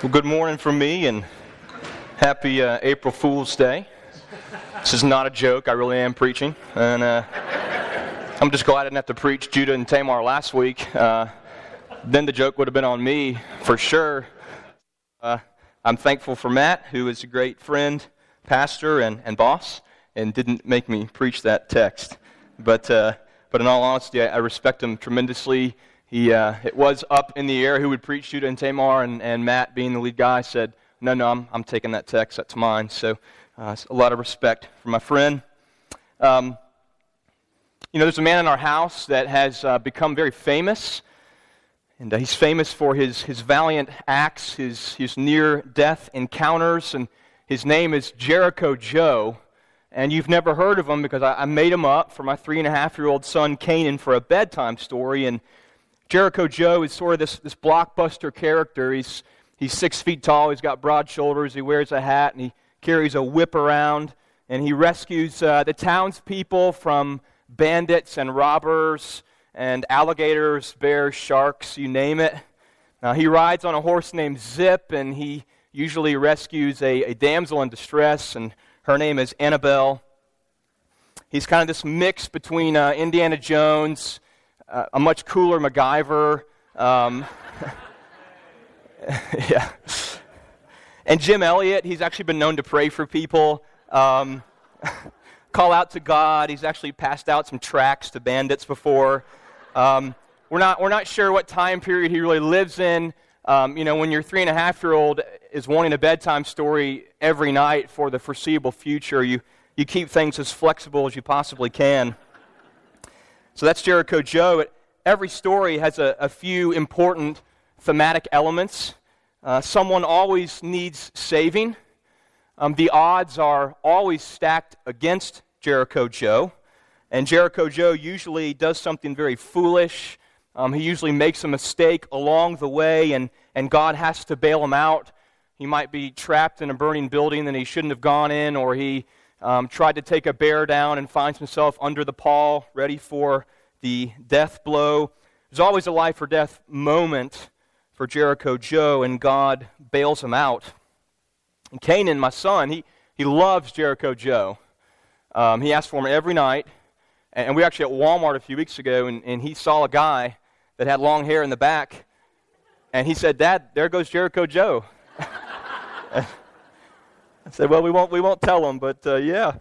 Well, good morning from me and happy uh, April Fool's Day. This is not a joke. I really am preaching. And uh, I'm just glad I didn't have to preach Judah and Tamar last week. Uh, then the joke would have been on me for sure. Uh, I'm thankful for Matt, who is a great friend, pastor, and, and boss, and didn't make me preach that text. But, uh, but in all honesty, I, I respect him tremendously he, uh, it was up in the air who would preach Judah and Tamar, and, and Matt, being the lead guy, said, No, no, I'm, I'm taking that text. That's mine. So uh, a lot of respect for my friend. Um, you know, there's a man in our house that has uh, become very famous. And uh, he's famous for his, his valiant acts, his, his near death encounters. And his name is Jericho Joe. And you've never heard of him because I, I made him up for my three and a half year old son, Canaan, for a bedtime story. And Jericho Joe is sort of this, this blockbuster character. He's, he's six feet tall, he's got broad shoulders, he wears a hat, and he carries a whip around, and he rescues uh, the townspeople from bandits and robbers and alligators, bears, sharks, you name it. Now, he rides on a horse named Zip, and he usually rescues a, a damsel in distress, and her name is Annabelle. He's kind of this mix between uh, Indiana Jones uh, a much cooler MacGyver. Um, yeah. And Jim Elliot, he's actually been known to pray for people, um, call out to God. He's actually passed out some tracts to bandits before. Um, we're, not, we're not sure what time period he really lives in. Um, you know, when your three and a half year old is wanting a bedtime story every night for the foreseeable future, you, you keep things as flexible as you possibly can. So that's Jericho Joe. Every story has a, a few important thematic elements. Uh, someone always needs saving. Um, the odds are always stacked against Jericho Joe. And Jericho Joe usually does something very foolish. Um, he usually makes a mistake along the way, and, and God has to bail him out. He might be trapped in a burning building that he shouldn't have gone in, or he um, tried to take a bear down and finds himself under the pall, ready for the death blow. There's always a life or death moment for Jericho Joe, and God bails him out. And Canaan, my son, he, he loves Jericho Joe. Um, he asks for him every night. And we were actually at Walmart a few weeks ago, and, and he saw a guy that had long hair in the back. And he said, Dad, there goes Jericho Joe. Said, well, we won't, we won't tell him, but uh, yeah.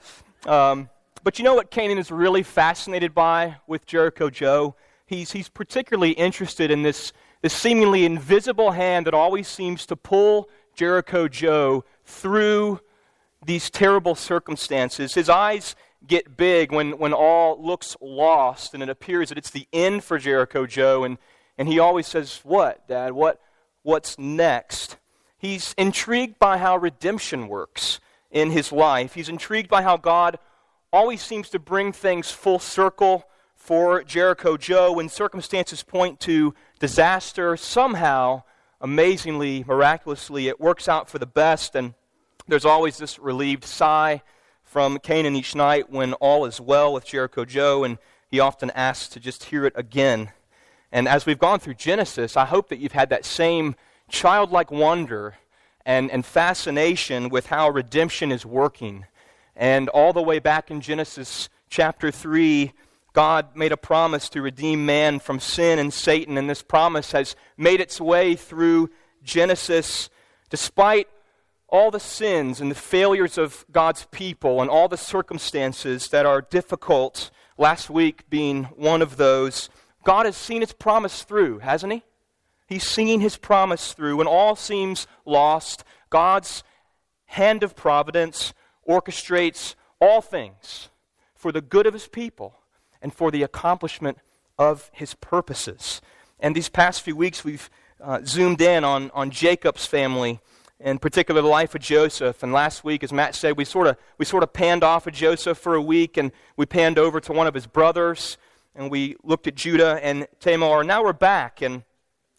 Um, but you know what Canaan is really fascinated by with Jericho Joe? He's, he's particularly interested in this, this seemingly invisible hand that always seems to pull Jericho Joe through these terrible circumstances. His eyes get big when, when all looks lost and it appears that it's the end for Jericho Joe. And, and he always says, What, Dad? What, what's next? He's intrigued by how redemption works in his life. He's intrigued by how God always seems to bring things full circle for Jericho Joe when circumstances point to disaster. Somehow, amazingly, miraculously, it works out for the best, and there's always this relieved sigh from Canaan each night when all is well with Jericho Joe, and he often asks to just hear it again. And as we've gone through Genesis, I hope that you've had that same childlike wonder and, and fascination with how redemption is working. And all the way back in Genesis chapter 3, God made a promise to redeem man from sin and Satan, and this promise has made its way through Genesis despite all the sins and the failures of God's people and all the circumstances that are difficult, last week being one of those. God has seen his promise through, hasn't he? He's seeing his promise through. When all seems lost, God's hand of providence orchestrates all things for the good of his people and for the accomplishment of his purposes. And these past few weeks, we've uh, zoomed in on, on Jacob's family, in particular the life of Joseph. And last week, as Matt said, we sort of we sort of panned off of Joseph for a week, and we panned over to one of his brothers, and we looked at Judah and Tamar. And Now we're back, and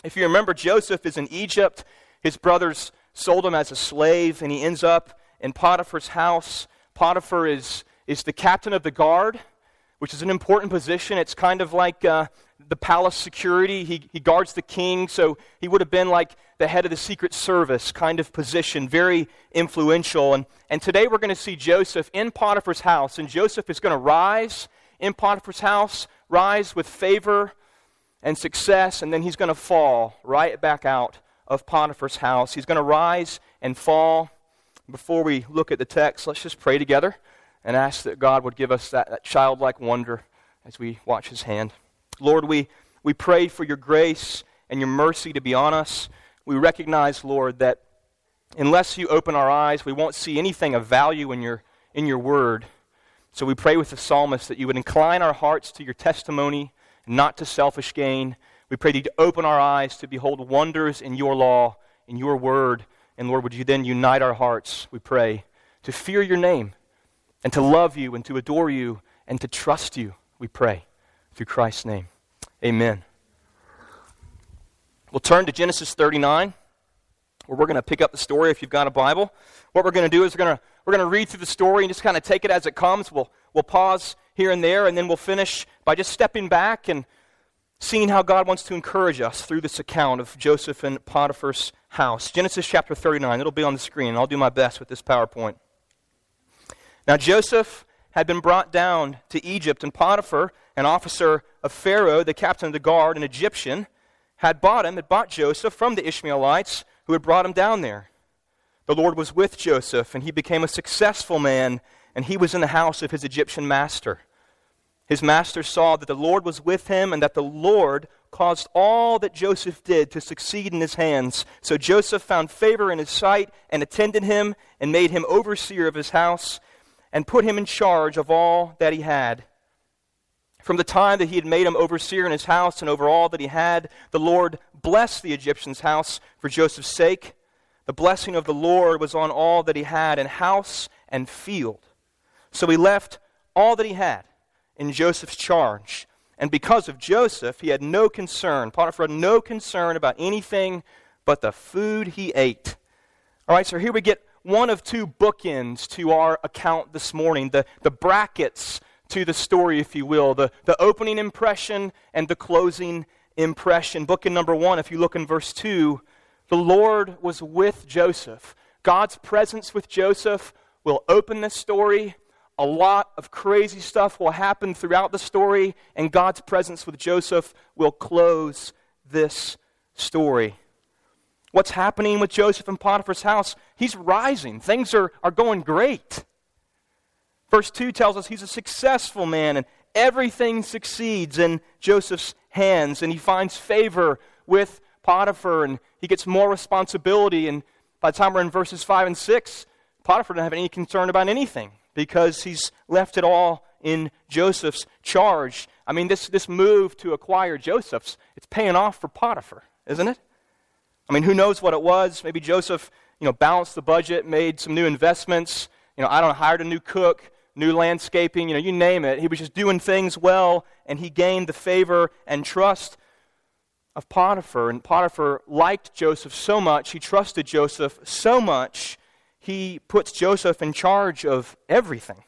if you remember, Joseph is in Egypt. His brothers sold him as a slave, and he ends up in Potiphar's house. Potiphar is, is the captain of the guard, which is an important position. It's kind of like uh, the palace security. He, he guards the king, so he would have been like the head of the Secret Service kind of position, very influential. And, and today we're going to see Joseph in Potiphar's house, and Joseph is going to rise in Potiphar's house, rise with favor and success, and then he's going to fall right back out of Potiphar's house. He's going to rise and fall. Before we look at the text, let's just pray together and ask that God would give us that, that childlike wonder as we watch his hand. Lord, we, we pray for your grace and your mercy to be on us. We recognize, Lord, that unless you open our eyes, we won't see anything of value in your, in your word. So we pray with the psalmist that you would incline our hearts to your testimony, not to selfish gain. We pray that you open our eyes to behold wonders in your law, in your word. And Lord, would you then unite our hearts, we pray, to fear your name and to love you and to adore you and to trust you, we pray through Christ's name. Amen. We'll turn to Genesis 39, where we're going to pick up the story if you've got a Bible. What we're going to do is we're going to, we're going to read through the story and just kind of take it as it comes. We'll, we'll pause here and there, and then we'll finish by just stepping back and seeing how God wants to encourage us through this account of Joseph and Potiphar's house. Genesis chapter 39. It'll be on the screen. I'll do my best with this PowerPoint. Now, Joseph had been brought down to Egypt, and Potiphar, an officer of Pharaoh, the captain of the guard, an Egyptian, had bought him, had bought Joseph from the Ishmaelites who had brought him down there. The Lord was with Joseph, and he became a successful man, and he was in the house of his Egyptian master. His master saw that the Lord was with him, and that the Lord caused all that Joseph did to succeed in his hands. So Joseph found favor in his sight, and attended him, and made him overseer of his house and put him in charge of all that he had. From the time that he had made him overseer in his house and over all that he had, the Lord blessed the Egyptian's house for Joseph's sake. The blessing of the Lord was on all that he had in house and field. So he left all that he had in Joseph's charge. And because of Joseph, he had no concern. Potiphar had no concern about anything but the food he ate. All right, so here we get one of two bookends to our account this morning the, the brackets to the story, if you will, the, the opening impression and the closing impression. Bookend number one, if you look in verse 2, the Lord was with Joseph. God's presence with Joseph will open this story. A lot of crazy stuff will happen throughout the story, and God's presence with Joseph will close this story. What's happening with Joseph in Potiphar's house? He's rising. Things are, are going great. Verse 2 tells us he's a successful man and everything succeeds in Joseph's hands and he finds favor with Potiphar and he gets more responsibility. And by the time we're in verses 5 and 6, Potiphar doesn't have any concern about anything because he's left it all in Joseph's charge. I mean, this, this move to acquire Joseph's, it's paying off for Potiphar, isn't it? I mean, who knows what it was? Maybe Joseph, you know, balanced the budget, made some new investments. You know, I don't know, hired a new cook, new landscaping, you know, you name it. He was just doing things well, and he gained the favor and trust of Potiphar. And Potiphar liked Joseph so much, he trusted Joseph so much, he puts Joseph in charge of everything.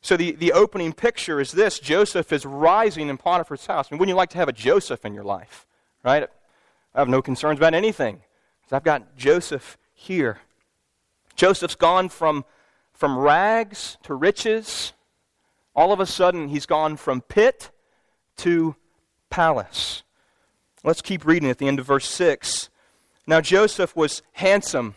So the, the opening picture is this Joseph is rising in Potiphar's house. I mean, wouldn't you like to have a Joseph in your life? Right? I have no concerns about anything I've got Joseph here. Joseph's gone from, from rags to riches. All of a sudden, he's gone from pit to palace. Let's keep reading at the end of verse 6. Now, Joseph was handsome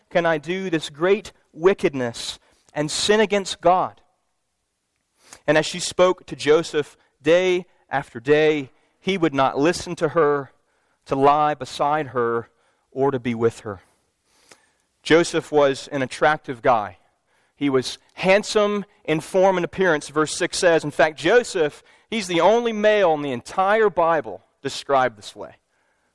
can I do this great wickedness and sin against God? And as she spoke to Joseph day after day, he would not listen to her, to lie beside her, or to be with her. Joseph was an attractive guy. He was handsome in form and appearance, verse 6 says. In fact, Joseph, he's the only male in the entire Bible described this way.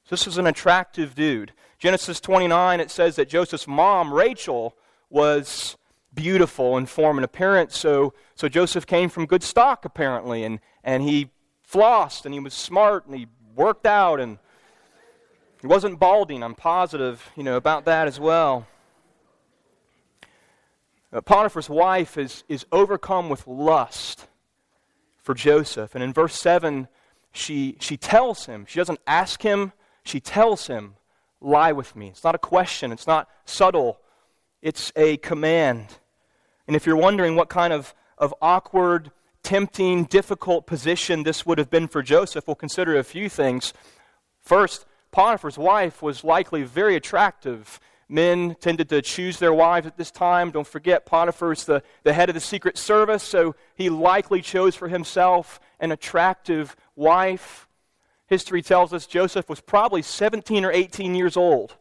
So this is an attractive dude. Genesis 29, it says that Joseph's mom, Rachel, was beautiful in form and appearance. So, so Joseph came from good stock, apparently, and, and he flossed and he was smart and he worked out and he wasn't balding. I'm positive, you know, about that as well. Uh, Potiphar's wife is, is overcome with lust for Joseph. And in verse 7, she, she tells him, she doesn't ask him, she tells him, lie with me. It's not a question, it's not subtle, it's a command. And if you're wondering what kind of, of awkward, tempting, difficult position this would have been for Joseph, we'll consider a few things. First, Potiphar's wife was likely very attractive. Men tended to choose their wives at this time. Don't forget, Potiphar's the, the head of the secret service, so he likely chose for himself an attractive wife. History tells us Joseph was probably 17 or 18 years old,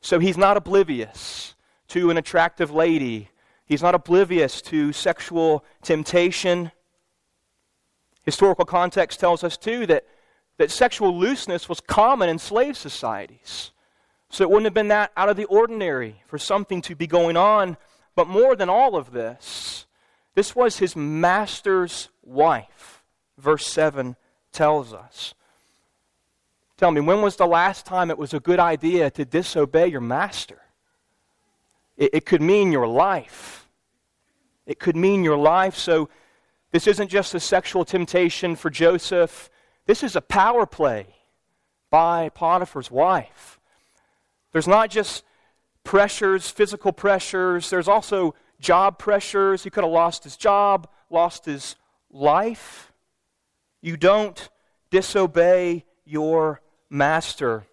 so he's not oblivious to an attractive lady He's not oblivious to sexual temptation. Historical context tells us, too, that, that sexual looseness was common in slave societies. So it wouldn't have been that out of the ordinary for something to be going on. But more than all of this, this was his master's wife, verse 7 tells us. Tell me, when was the last time it was a good idea to disobey your master? It, it could mean your life. It could mean your life. So this isn't just a sexual temptation for Joseph, this is a power play by Potiphar's wife. There's not just pressures, physical pressures, there's also job pressures. He could have lost his job, lost his life. You don't disobey your master.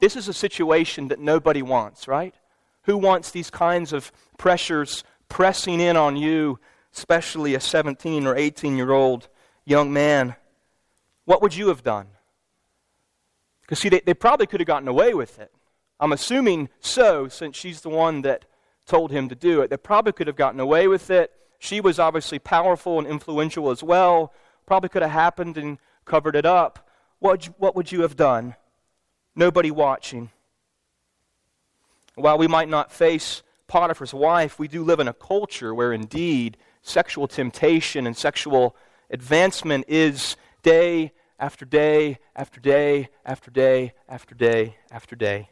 This is a situation that nobody wants, right? Who wants these kinds of pressures pressing in on you, especially a 17 or 18 year old young man, what would you have done? Because, see, they, they probably could have gotten away with it. I'm assuming so, since she's the one that told him to do it. They probably could have gotten away with it. She was obviously powerful and influential as well. Probably could have happened and covered it up. What, what would you have done? Nobody watching. While we might not face Potiphar's wife, we do live in a culture where indeed sexual temptation and sexual advancement is day after day after day after day after day after day.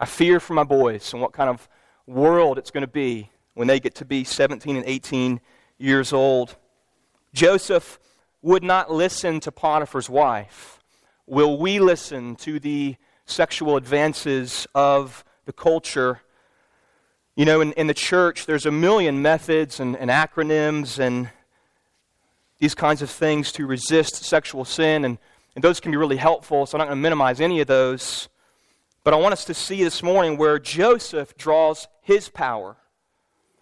I fear for my boys and what kind of world it's going to be when they get to be 17 and 18 years old. Joseph would not listen to Potiphar's wife. Will we listen to the sexual advances of the culture you know, in, in the church, there's a million methods and, and acronyms and these kinds of things to resist sexual sin, and, and those can be really helpful, so I'm not going to minimize any of those. But I want us to see this morning where Joseph draws his power,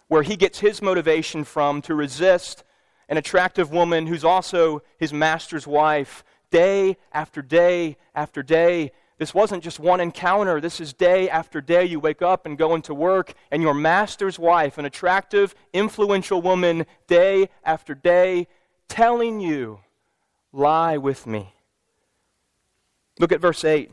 where he gets his motivation from to resist an attractive woman who's also his master's wife day after day after day this wasn't just one encounter. This is day after day. You wake up and go into work, and your master's wife, an attractive, influential woman, day after day, telling you, Lie with me. Look at verse 8.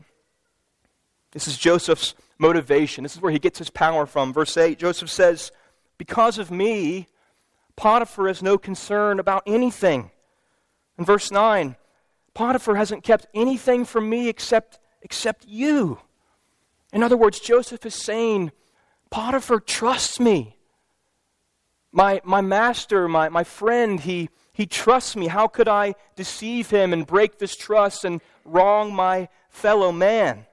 This is Joseph's motivation. This is where he gets his power from. Verse 8 Joseph says, Because of me, Potiphar has no concern about anything. In verse 9, Potiphar hasn't kept anything from me except except you. In other words, Joseph is saying, Potiphar trusts me. My, my master, my, my friend, he, he trusts me. How could I deceive him and break this trust and wrong my fellow man?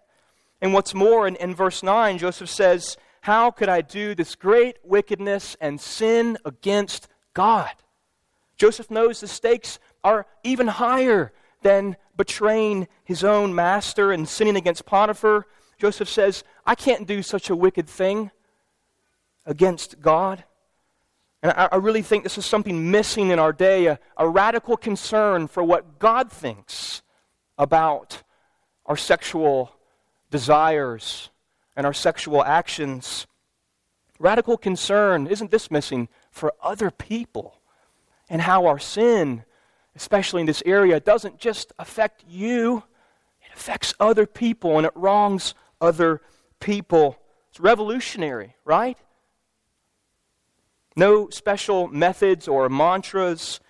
And what's more, in, in verse 9, Joseph says, How could I do this great wickedness and sin against God? Joseph knows the stakes are even higher than betraying his own master and sinning against Potiphar, Joseph says, I can't do such a wicked thing against God. And I, I really think this is something missing in our day a, a radical concern for what God thinks about our sexual desires and our sexual actions. Radical concern, isn't this missing, for other people and how our sin especially in this area, doesn't just affect you, it affects other people and it wrongs other people. It's revolutionary, right? No special methods or mantras.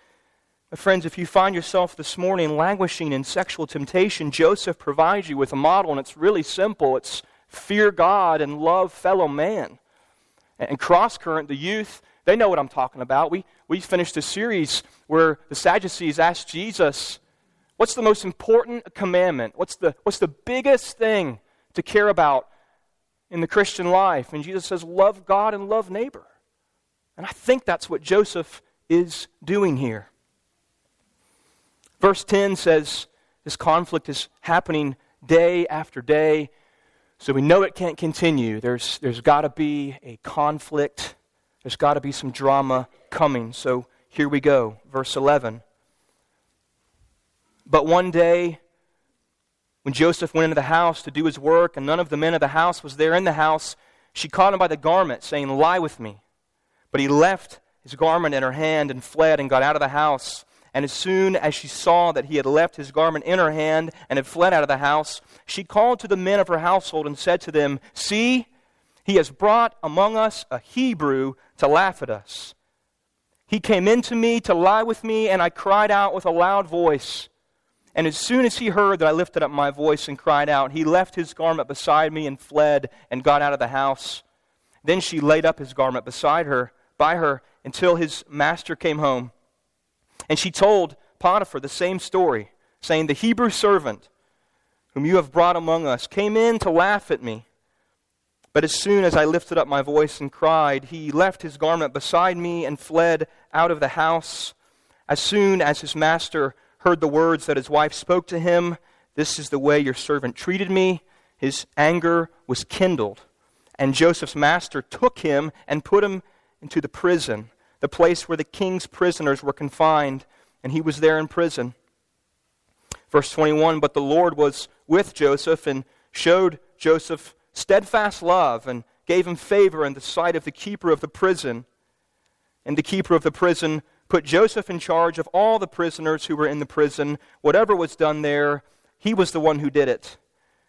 My friends, if you find yourself this morning languishing in sexual temptation, Joseph provides you with a model, and it's really simple. It's fear God and love fellow man. And cross current, the youth, they know what I'm talking about. We, we finished a series where the Sadducees asked Jesus, What's the most important commandment? What's the, what's the biggest thing to care about in the Christian life? And Jesus says, Love God and love neighbor. And I think that's what Joseph is doing here. Verse 10 says this conflict is happening day after day. So we know it can't continue. There's, there's got to be a conflict, there's got to be some drama coming. So here we go. Verse 11. But one day, when Joseph went into the house to do his work, and none of the men of the house was there in the house, she caught him by the garment, saying, Lie with me. But he left his garment in her hand and fled and got out of the house. And as soon as she saw that he had left his garment in her hand and had fled out of the house, she called to the men of her household and said to them, See, he has brought among us a Hebrew to laugh at us. He came in to me to lie with me, and I cried out with a loud voice. And as soon as he heard that I lifted up my voice and cried out, he left his garment beside me and fled and got out of the house. Then she laid up his garment beside her, by her, until his master came home. And she told Potiphar the same story, saying, The Hebrew servant whom you have brought among us came in to laugh at me. But as soon as I lifted up my voice and cried, he left his garment beside me and fled out of the house. As soon as his master heard the words that his wife spoke to him, This is the way your servant treated me, his anger was kindled. And Joseph's master took him and put him into the prison, the place where the king's prisoners were confined, and he was there in prison. Verse 21 But the Lord was with Joseph and showed Joseph steadfast love and gave him favor in the sight of the keeper of the prison. And the keeper of the prison put Joseph in charge of all the prisoners who were in the prison. Whatever was done there, he was the one who did it.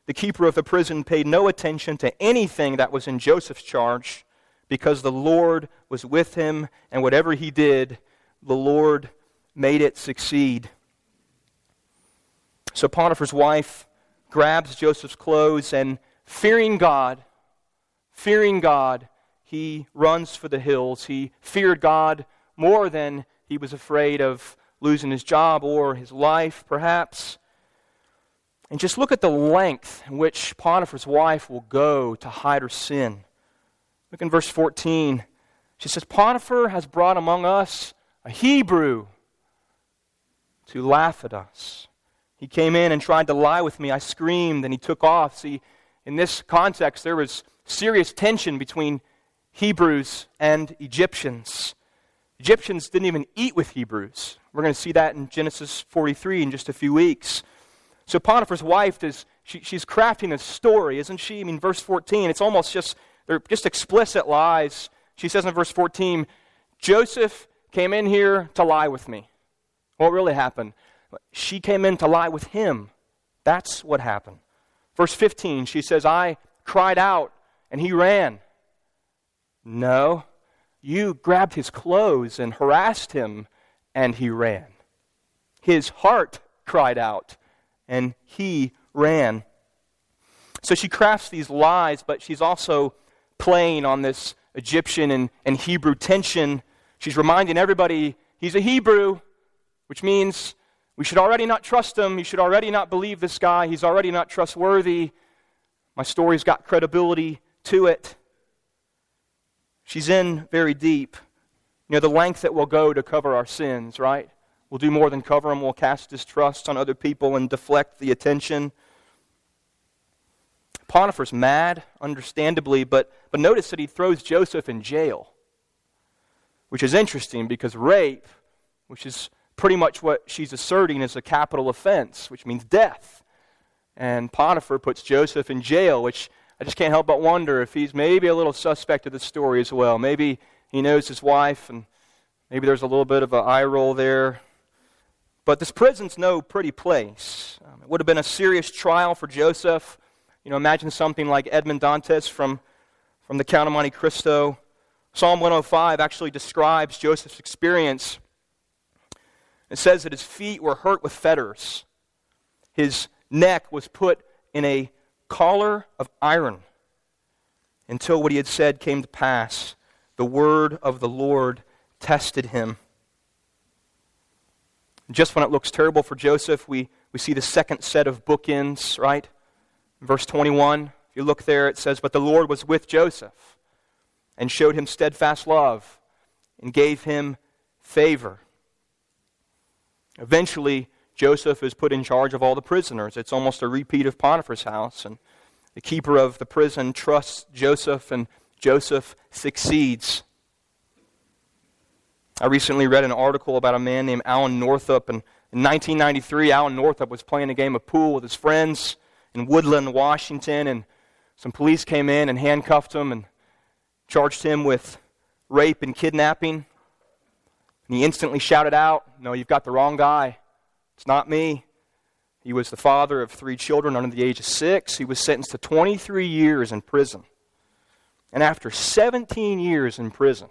The keeper of the prison paid no attention to anything that was in Joseph's charge because the Lord was with him, and whatever he did, the Lord made it succeed. So Potiphar's wife grabs Joseph's clothes and, fearing God, fearing God, he runs for the hills. He feared God more than he was afraid of losing his job or his life, perhaps. And just look at the length in which Potiphar's wife will go to hide her sin. Look in verse 14. She says, Potiphar has brought among us a Hebrew to laugh at us. He came in and tried to lie with me. I screamed and he took off. See, in this context, there was serious tension between Hebrews and Egyptians. Egyptians didn't even eat with Hebrews. We're going to see that in Genesis 43 in just a few weeks. So Potiphar's wife does she, she's crafting a story, isn't she? I mean, verse 14, it's almost just they're just explicit lies. She says in verse 14, Joseph came in here to lie with me. What really happened? She came in to lie with him. That's what happened. Verse 15, she says, I cried out and he ran. No, you grabbed his clothes and harassed him, and he ran. His heart cried out, and he ran. So she crafts these lies, but she's also playing on this Egyptian and, and Hebrew tension. She's reminding everybody he's a Hebrew, which means we should already not trust him. You should already not believe this guy. He's already not trustworthy. My story's got credibility to it. She's in very deep. You know, the length that we'll go to cover our sins, right? We'll do more than cover them. We'll cast distrust on other people and deflect the attention. Potiphar's mad, understandably, but, but notice that he throws Joseph in jail, which is interesting because rape, which is pretty much what she's asserting, is a capital offense, which means death. And Potiphar puts Joseph in jail, which I just can't help but wonder if he's maybe a little suspect of the story as well. Maybe he knows his wife, and maybe there's a little bit of an eye roll there. But this prison's no pretty place. Um, it would have been a serious trial for Joseph. You know, imagine something like Edmond Dantes from, from the Count of Monte Cristo. Psalm 105 actually describes Joseph's experience. It says that his feet were hurt with fetters, his neck was put in a collar of iron until what he had said came to pass. The word of the Lord tested him. Just when it looks terrible for Joseph, we, we see the second set of bookends, right? verse 21, if you look there, it says, But the Lord was with Joseph and showed him steadfast love and gave him favor. Eventually, Joseph is put in charge of all the prisoners. It's almost a repeat of Potiphar's house. And the keeper of the prison trusts Joseph, and Joseph succeeds. I recently read an article about a man named Alan Northrop. And in 1993, Alan Northrop was playing a game of pool with his friends in Woodland, Washington. And some police came in and handcuffed him and charged him with rape and kidnapping. And he instantly shouted out, No, you've got the wrong guy. It's not me. He was the father of three children under the age of six. He was sentenced to 23 years in prison. And after 17 years in prison,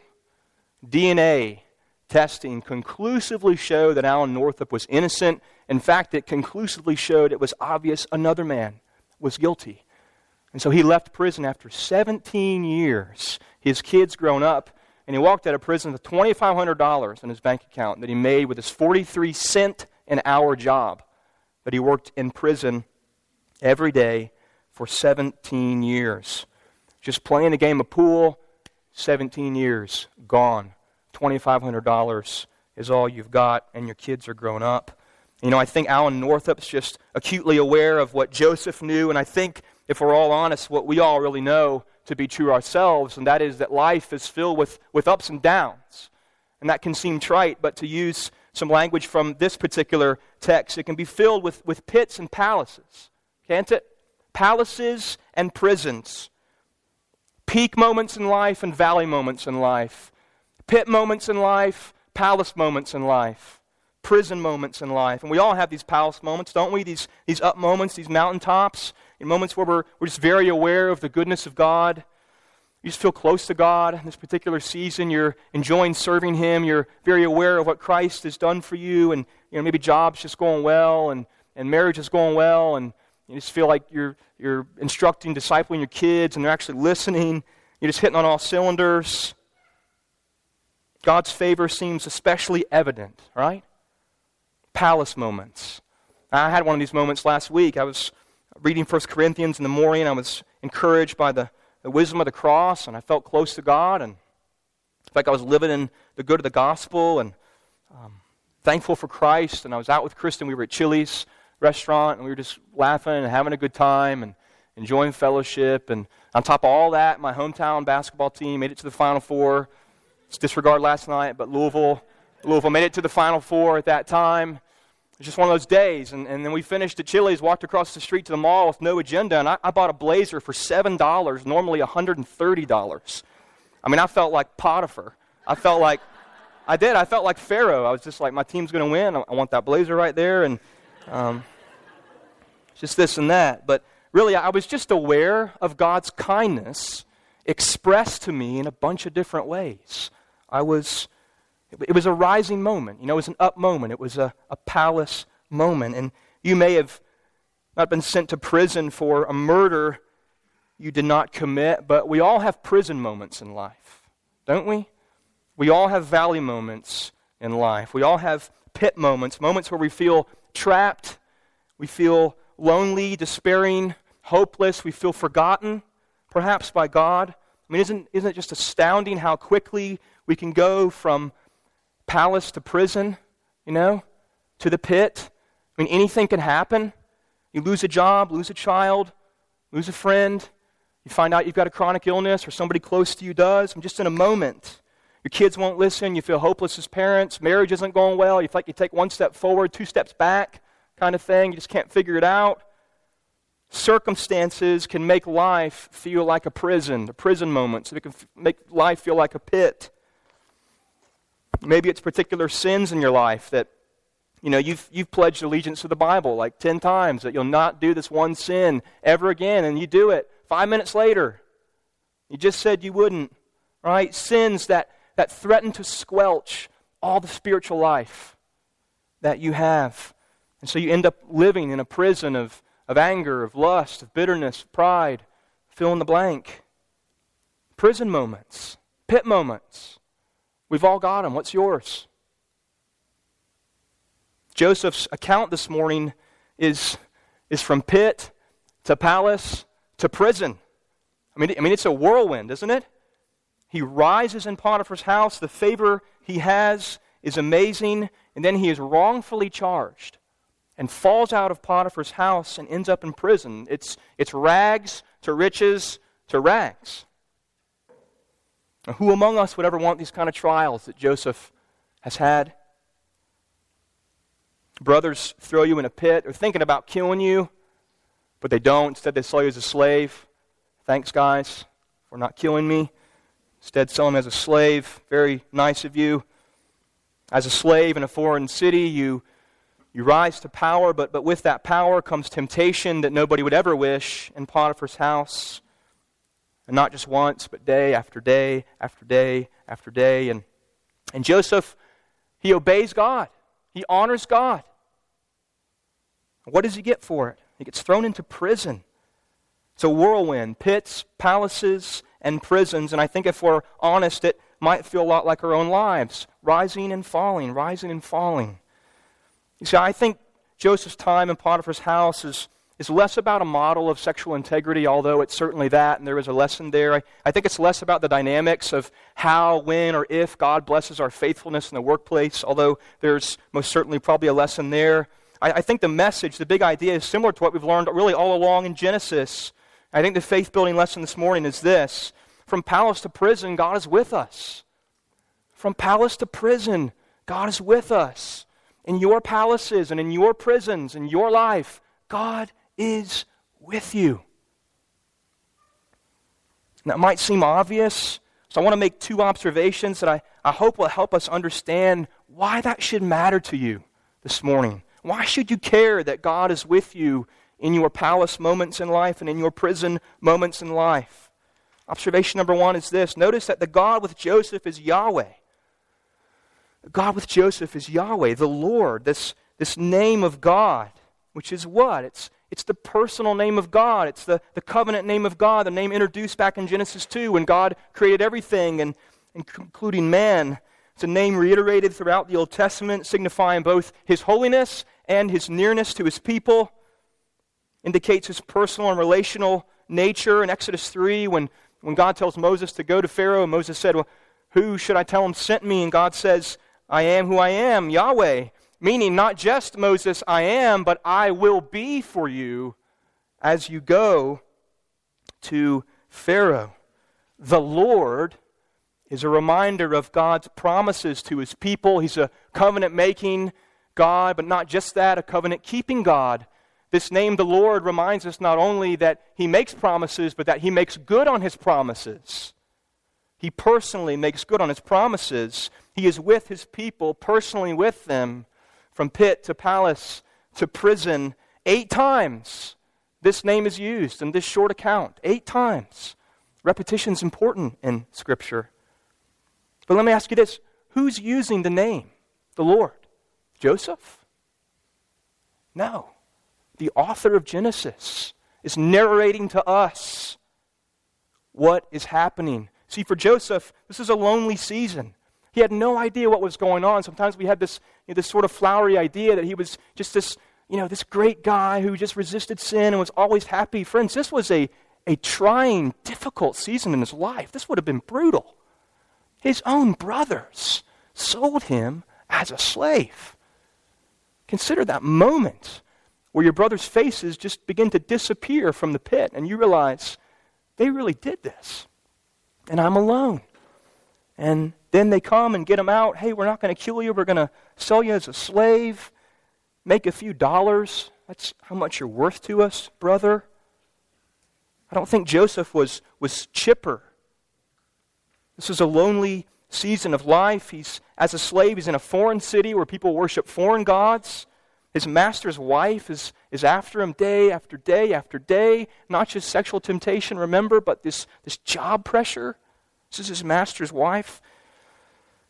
DNA testing conclusively showed that Alan Northrop was innocent. In fact, it conclusively showed it was obvious another man was guilty. And so he left prison after 17 years. His kids grown up, and he walked out of prison with $2,500 in his bank account that he made with his 43 cent an hour job that he worked in prison every day for 17 years. Just playing a game of pool, 17 years, gone. $2,500 is all you've got, and your kids are grown up. You know, I think Alan Northrop's just acutely aware of what Joseph knew, and I think, if we're all honest, what we all really know to be true ourselves, and that is that life is filled with, with ups and downs. And that can seem trite, but to use some language from this particular text, it can be filled with, with pits and palaces, can't it? Palaces and prisons. Peak moments in life and valley moments in life pit moments in life, palace moments in life, prison moments in life. And we all have these palace moments, don't we? These, these up moments, these mountaintops, in moments where we're, we're just very aware of the goodness of God. You just feel close to God in this particular season. You're enjoying serving Him. You're very aware of what Christ has done for you. And you know, maybe job's just going well and, and marriage is going well. And you just feel like you're, you're instructing, discipling your kids, and they're actually listening. You're just hitting on all cylinders. God's favor seems especially evident, right? Palace moments. I had one of these moments last week. I was reading 1 Corinthians in the morning. I was encouraged by the, the wisdom of the cross, and I felt close to God, and in fact, I was living in the good of the gospel, and um, thankful for Christ. And I was out with Kristen. We were at Chili's restaurant, and we were just laughing and having a good time and enjoying fellowship. And on top of all that, my hometown basketball team made it to the Final Four. It's disregard last night, but Louisville, Louisville made it to the Final Four at that time. It was just one of those days. And, and then we finished at Chili's, walked across the street to the mall with no agenda, and I, I bought a blazer for $7, normally $130. I mean, I felt like Potiphar. I felt like, I did. I felt like Pharaoh. I was just like, my team's going to win. I, I want that blazer right there. And um, just this and that. But really, I was just aware of God's kindness expressed to me in a bunch of different ways. I was, it was a rising moment. You know, it was an up moment. It was a, a palace moment. And you may have not been sent to prison for a murder you did not commit, but we all have prison moments in life, don't we? We all have valley moments in life. We all have pit moments, moments where we feel trapped, we feel lonely, despairing, hopeless, we feel forgotten, perhaps by God. I mean, isn't, isn't it just astounding how quickly we can go from palace to prison, you know, to the pit? I mean, anything can happen. You lose a job, lose a child, lose a friend. You find out you've got a chronic illness or somebody close to you does. I'm just in a moment. Your kids won't listen. You feel hopeless as parents. Marriage isn't going well. You feel like you take one step forward, two steps back, kind of thing. You just can't figure it out. Circumstances can make life feel like a prison, a prison moment. So it can make life feel like a pit. Maybe it's particular sins in your life that You know, you've, you've pledged allegiance to the Bible like 10 times that you'll not do this one sin ever again, and you do it. Five minutes later, you just said you wouldn't, right? Sins that, that threaten to squelch all the spiritual life that you have. And so you end up living in a prison of, of anger, of lust, of bitterness, of pride. Fill in the blank. Prison moments, pit moments. We've all got them. What's yours? Joseph's account this morning is, is from pit to palace to prison. I mean, I mean, it's a whirlwind, isn't it? He rises in Potiphar's house. The favor he has is amazing. And then he is wrongfully charged and falls out of Potiphar's house and ends up in prison. It's, it's rags to riches to rags. Now, who among us would ever want these kind of trials that Joseph has had? Brothers throw you in a pit or thinking about killing you, but they don't. Instead, they sell you as a slave. Thanks, guys, for not killing me. Instead, sell him as a slave. Very nice of you. As a slave in a foreign city, you, you rise to power, but, but with that power comes temptation that nobody would ever wish in Potiphar's house. And not just once, but day after day after day after day. And, and Joseph, he obeys God. He honors God. What does he get for it? He gets thrown into prison. It's a whirlwind pits, palaces, and prisons. And I think if we're honest, it might feel a lot like our own lives rising and falling, rising and falling. You see, I think Joseph's time in Potiphar's house is, is less about a model of sexual integrity, although it's certainly that, and there is a lesson there. I, I think it's less about the dynamics of how, when, or if God blesses our faithfulness in the workplace, although there's most certainly probably a lesson there. I, I think the message, the big idea, is similar to what we've learned really all along in Genesis. I think the faith building lesson this morning is this From palace to prison, God is with us. From palace to prison, God is with us in your palaces and in your prisons, in your life, God is with you. That might seem obvious, so I want to make two observations that I, I hope will help us understand why that should matter to you this morning. Why should you care that God is with you in your palace moments in life and in your prison moments in life? Observation number one is this notice that the God with Joseph is Yahweh. God with Joseph is Yahweh, the Lord, this, this name of God, which is what? It's, it's the personal name of God. It's the, the covenant name of God, the name introduced back in Genesis 2 when God created everything, and, including man. It's a name reiterated throughout the Old Testament, signifying both his holiness and his nearness to his people. Indicates his personal and relational nature. In Exodus 3, when, when God tells Moses to go to Pharaoh, Moses said, Well, who should I tell him sent me? And God says, I am who I am, Yahweh. Meaning, not just Moses, I am, but I will be for you as you go to Pharaoh. The Lord is a reminder of God's promises to his people. He's a covenant making God, but not just that, a covenant keeping God. This name, the Lord, reminds us not only that he makes promises, but that he makes good on his promises. He personally makes good on his promises. He is with his people, personally with them, from pit to palace to prison. Eight times this name is used in this short account. Eight times. Repetition is important in Scripture. But let me ask you this who's using the name, the Lord? Joseph? No. The author of Genesis is narrating to us what is happening See, for Joseph, this is a lonely season. He had no idea what was going on. Sometimes we had this, you know, this sort of flowery idea that he was just this, you know, this great guy who just resisted sin and was always happy. Friends, this was a, a trying, difficult season in his life. This would have been brutal. His own brothers sold him as a slave. Consider that moment where your brother's faces just begin to disappear from the pit and you realize they really did this and I'm alone. And then they come and get him out. Hey, we're not going to kill you. We're going to sell you as a slave, make a few dollars. That's how much you're worth to us, brother. I don't think Joseph was, was chipper. This is a lonely season of life. He's, as a slave, he's in a foreign city where people worship foreign gods. His master's wife is, is after him day after day after day. Not just sexual temptation, remember, but this, this job pressure. This is his master's wife.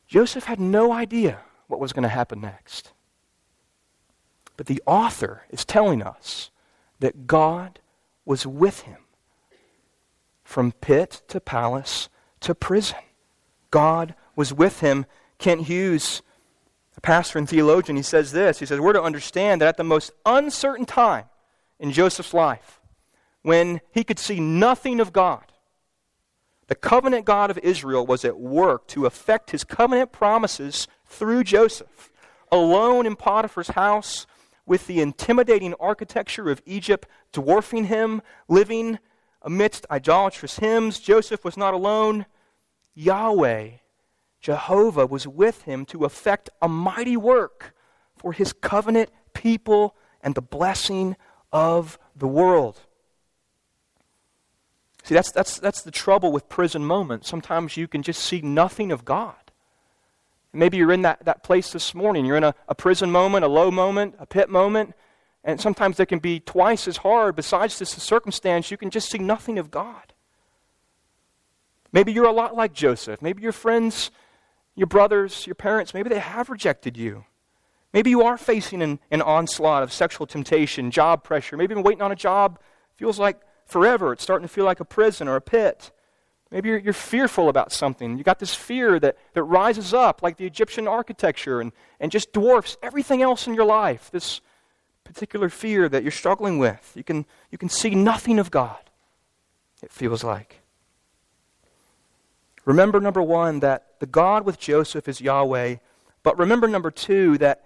Joseph had no idea what was going to happen next. But the author is telling us that God was with him from pit to palace to prison. God was with him. Kent Hughes, a pastor and theologian, he says this. He says, We're to understand that at the most uncertain time in Joseph's life, when he could see nothing of God, the covenant God of Israel was at work to effect his covenant promises through Joseph. Alone in Potiphar's house, with the intimidating architecture of Egypt dwarfing him, living amidst idolatrous hymns, Joseph was not alone. Yahweh, Jehovah, was with him to effect a mighty work for his covenant people and the blessing of the world. See, that's, that's, that's the trouble with prison moments. Sometimes you can just see nothing of God. Maybe you're in that, that place this morning. You're in a, a prison moment, a low moment, a pit moment. And sometimes they can be twice as hard. Besides this circumstance, you can just see nothing of God. Maybe you're a lot like Joseph. Maybe your friends, your brothers, your parents, maybe they have rejected you. Maybe you are facing an, an onslaught of sexual temptation, job pressure. Maybe been waiting on a job feels like forever. It's starting to feel like a prison or a pit. Maybe you're, you're fearful about something. You got this fear that, that rises up like the Egyptian architecture and, and just dwarfs everything else in your life. This particular fear that you're struggling with. You can, you can see nothing of God, it feels like. Remember, number one, that the God with Joseph is Yahweh. But remember, number two, that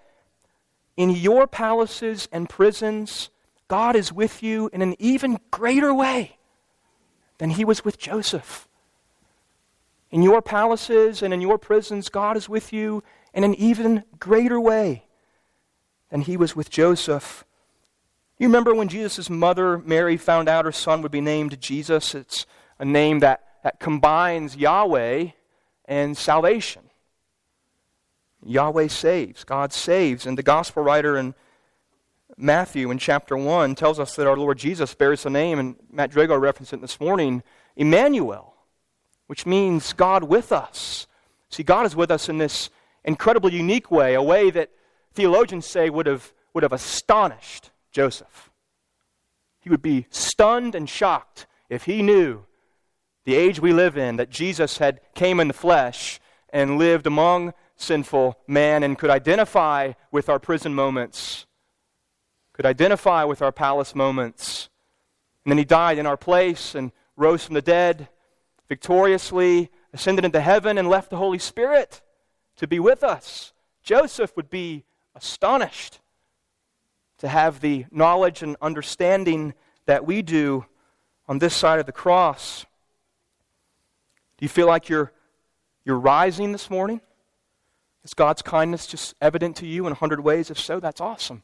in your palaces and prisons, God is with you in an even greater way than he was with Joseph. In your palaces and in your prisons, God is with you in an even greater way than he was with Joseph. You remember when Jesus' mother, Mary, found out her son would be named Jesus? It's a name that, that combines Yahweh and salvation. Yahweh saves, God saves. And the gospel writer in Matthew in chapter 1 tells us that our Lord Jesus bears the name, and Matt Drago referenced it this morning, Emmanuel, which means God with us. See, God is with us in this incredibly unique way, a way that theologians say would have, would have astonished Joseph. He would be stunned and shocked if he knew the age we live in that Jesus had came in the flesh and lived among sinful man and could identify with our prison moments, could identify with our palace moments. And then he died in our place and rose from the dead victoriously, ascended into heaven, and left the Holy Spirit to be with us. Joseph would be astonished to have the knowledge and understanding that we do on this side of the cross. Do you feel like you're, you're rising this morning? Is God's kindness just evident to you in a hundred ways? If so, that's awesome.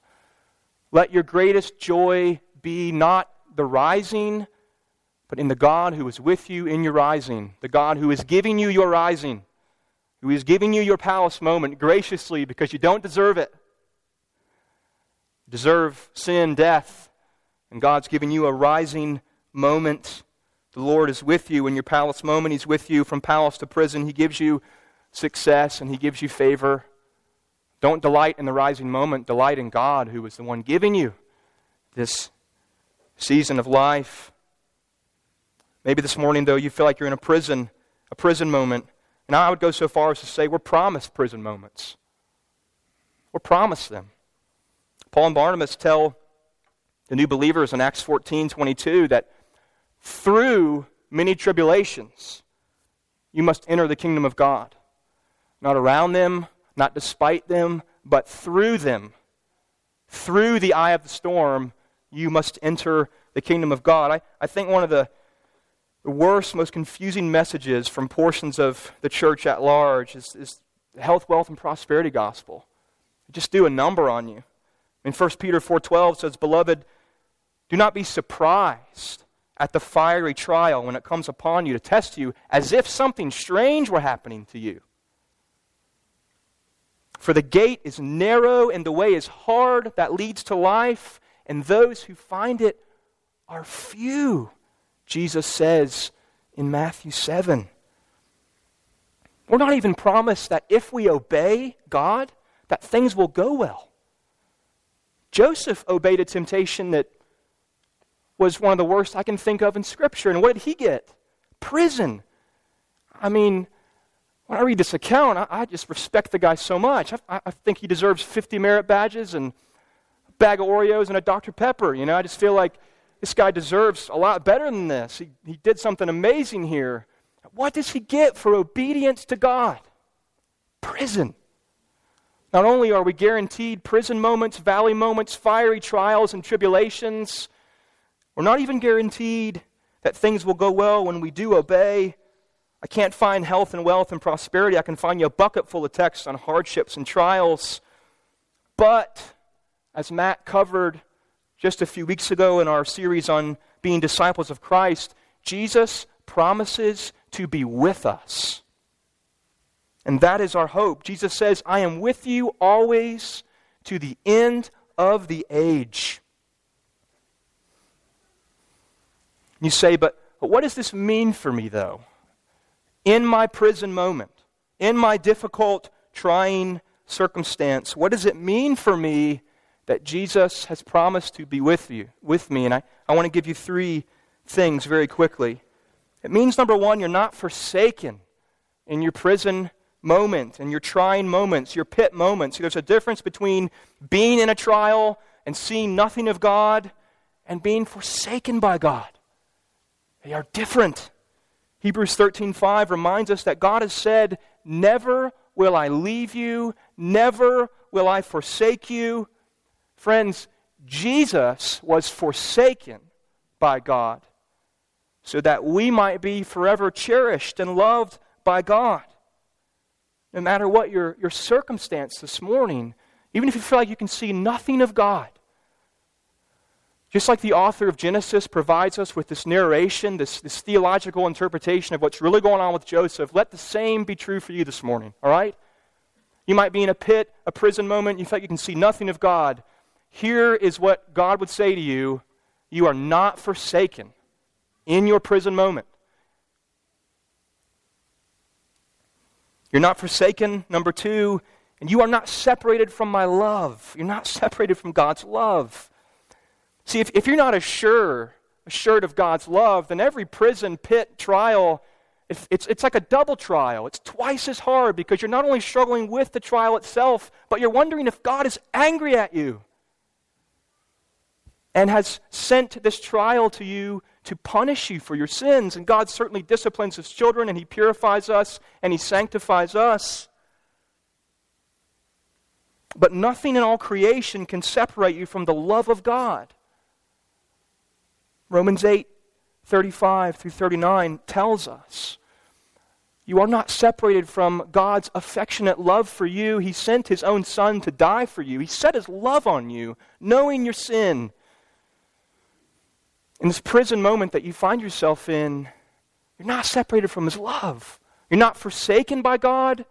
Let your greatest joy be not the rising, but in the God who is with you in your rising, the God who is giving you your rising who is giving you your palace moment graciously because you don't deserve it. You deserve sin, death, and God's giving you a rising moment. The Lord is with you in your palace moment. He's with you from palace to prison. He gives you success and He gives you favor. Don't delight in the rising moment. Delight in God, who is the one giving you this season of life. Maybe this morning, though, you feel like you're in a prison, a prison moment. And I would go so far as to say we're promised prison moments. We're promised them. Paul and Barnabas tell the new believers in Acts 14 22 that through many tribulations you must enter the kingdom of God. Not around them, not despite them, but through them. Through the eye of the storm, you must enter the kingdom of God. I, I think one of the worst, most confusing messages from portions of the church at large is, is the health, wealth, and prosperity gospel. Just do a number on you. In 1 Peter 4.12 says, Beloved, do not be surprised at the fiery trial when it comes upon you to test you as if something strange were happening to you. For the gate is narrow and the way is hard that leads to life, and those who find it are few, Jesus says in Matthew 7. We're not even promised that if we obey God, that things will go well. Joseph obeyed a temptation that was one of the worst I can think of in Scripture. And what did he get? Prison. I mean, when I read this account, I, I just respect the guy so much. I, I, think he deserves 50 merit badges and a bag of Oreos and a Dr. Pepper. You know, I just feel like this guy deserves a lot better than this. He, he did something amazing here. What does he get for obedience to God? Prison. Not only are we guaranteed prison moments, valley moments, fiery trials, and tribulations, we're not even guaranteed that things will go well when we do obey. I can't find health and wealth and prosperity. I can find you a bucket full of texts on hardships and trials. But, as Matt covered just a few weeks ago in our series on being disciples of Christ, Jesus promises to be with us. And that is our hope. Jesus says, I am with you always to the end of the age. You say, but, but what does this mean for me, though? In my prison moment, in my difficult, trying circumstance, what does it mean for me that Jesus has promised to be with you, with me? And I, I want to give you three things very quickly. It means, number one, you're not forsaken in your prison moment and your trying moments, your pit moments. There's a difference between being in a trial and seeing nothing of God and being forsaken by God. They are different. Hebrews 13:5 reminds us that God has said, "Never will I leave you, never will I forsake you." Friends, Jesus was forsaken by God so that we might be forever cherished and loved by God no matter what your, your circumstance this morning, even if you feel like you can see nothing of God. Just like the author of Genesis provides us with this narration, this, this theological interpretation of what's really going on with Joseph, let the same be true for you this morning, all right? You might be in a pit, a prison moment, you like you can see nothing of God. Here is what God would say to you You are not forsaken in your prison moment. You're not forsaken, number two, and you are not separated from my love. You're not separated from God's love. See, if, if you're not assured, assured of God's love, then every prison, pit, trial, it's, it's, it's like a double trial. It's twice as hard because you're not only struggling with the trial itself, but you're wondering if God is angry at you and has sent this trial to you to punish you for your sins. And God certainly disciplines his children and he purifies us and he sanctifies us. But nothing in all creation can separate you from the love of God. Romans 8 35 through 39 tells us you are not separated from God's affectionate love for you. He sent His own Son to die for you. He set His love on you, knowing your sin in this prison moment that you find yourself in, you're not separated from His love. You're not forsaken by God,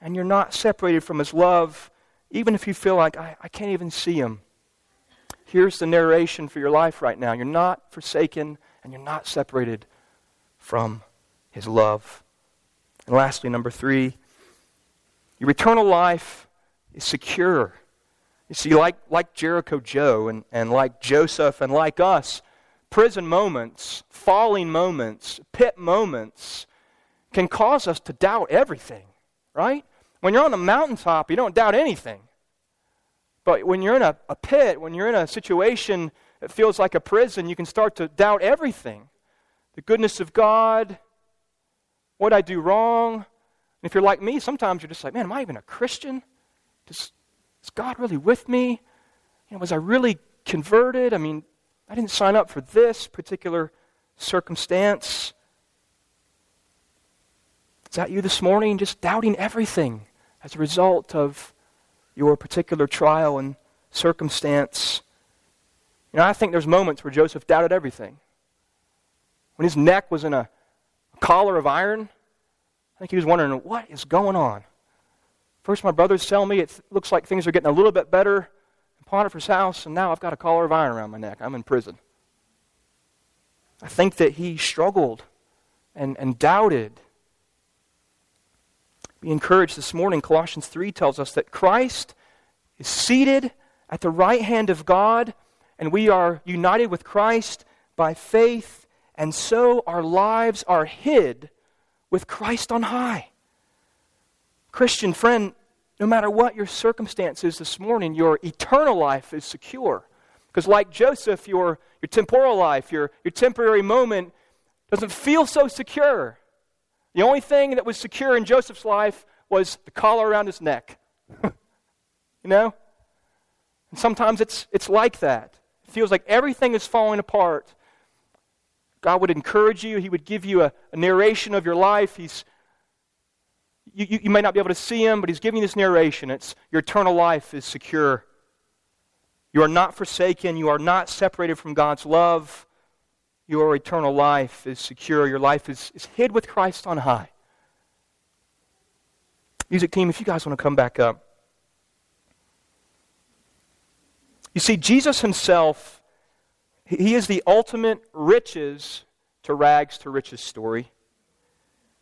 and you're not separated from His love, even if you feel like, I, I can't even see Him. Here's the narration for your life right now. You're not forsaken, and you're not separated from His love. And lastly, number three, your eternal life is secure. You see, like, like Jericho Joe and, and like Joseph and like us, prison moments, falling moments, pit moments can cause us to doubt everything, right? When you're on the mountaintop, you don't doubt anything. But when you're in a, a pit, when you're in a situation that feels like a prison, you can start to doubt everything the goodness of God, what I do wrong. And if you're like me, sometimes you're just like, man, am I even a Christian? Does, is God really with me? You know, was I really converted? I mean, I didn't sign up for this particular circumstance. Is that you this morning, just doubting everything as a result of your particular trial and circumstance? You know, I think there's moments where Joseph doubted everything. When his neck was in a collar of iron, I think he was wondering, what is going on? First, my brothers tell me it looks like things are getting a little bit better in Potiphar's house, and now I've got a collar of iron around my neck. I'm in prison. I think that he struggled and, and doubted. Be encouraged this morning. Colossians 3 tells us that Christ is seated at the right hand of God, and we are united with Christ by faith, and so our lives are hid with Christ on high. Christian friend, no matter what your circumstances this morning, your eternal life is secure. Because, like Joseph, your, your temporal life, your, your temporary moment, doesn't feel so secure. The only thing that was secure in Joseph's life was the collar around his neck. you know? And sometimes it's, it's like that. It feels like everything is falling apart. God would encourage you, He would give you a, a narration of your life. He's, you, you, you may not be able to see Him, but He's giving you this narration. It's your eternal life is secure. You are not forsaken. You are not separated from God's love. Your eternal life is secure. Your life is, is hid with Christ on high. Music team, if you guys want to come back up. You see, Jesus himself, he is the ultimate riches to rags to riches story.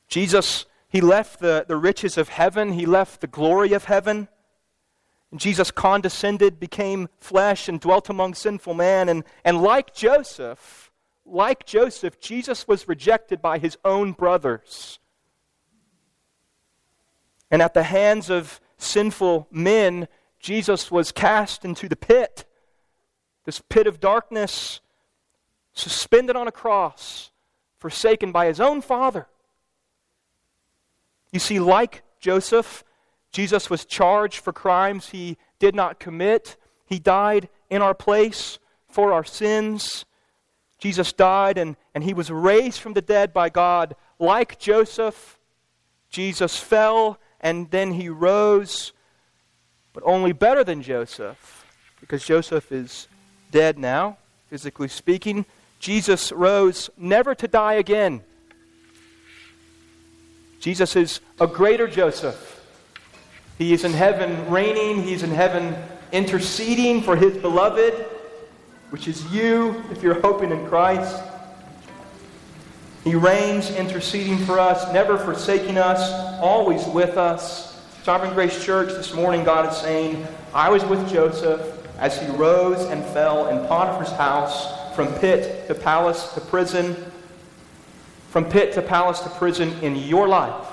Jesus, he left the, the riches of heaven, he left the glory of heaven. And Jesus condescended, became flesh, and dwelt among sinful man. And, and like Joseph, like Joseph, Jesus was rejected by his own brothers. And at the hands of sinful men, Jesus was cast into the pit, this pit of darkness, suspended on a cross, forsaken by his own father. You see, like Joseph, Jesus was charged for crimes he did not commit. He died in our place for our sins. Jesus died and, and he was raised from the dead by God. Like Joseph, Jesus fell and then he rose but only better than Joseph, because Joseph is dead now, physically speaking. Jesus rose never to die again. Jesus is a greater Joseph. He is in heaven reigning, he's in heaven interceding for his beloved, which is you if you're hoping in Christ. He reigns interceding for us, never forsaking us, always with us. Sovereign Grace Church, this morning God is saying, I was with Joseph as he rose and fell in Potiphar's house from pit to palace to prison, from pit to palace to prison in your life.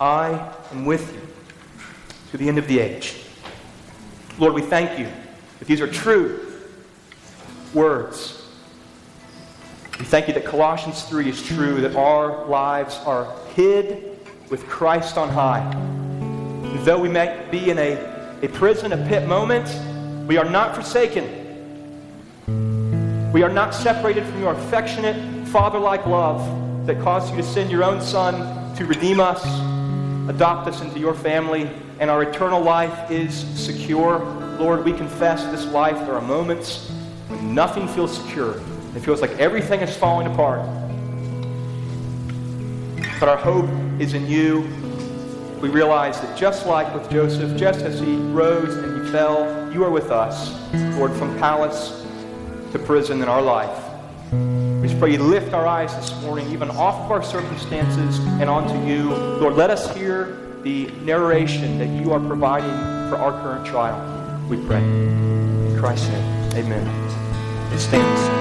I am with you to the end of the age. Lord, we thank you that these are true words. We thank you that Colossians 3 is true, that our lives are hid with Christ on high. Though we may be in a, a prison, a pit moment, we are not forsaken. We are not separated from your affectionate, father like love that caused you to send your own Son to redeem us, adopt us into your family, and our eternal life is secure. Lord, we confess this life. There are moments when nothing feels secure. It feels like everything is falling apart. But our hope is in you we realize that just like with Joseph, just as he rose and he fell, you are with us, Lord, from palace to prison in our life. We just pray you lift our eyes this morning, even off of our circumstances and onto you. Lord, let us hear the narration that you are providing for our current trial. We pray. In Christ's name, amen. Stand.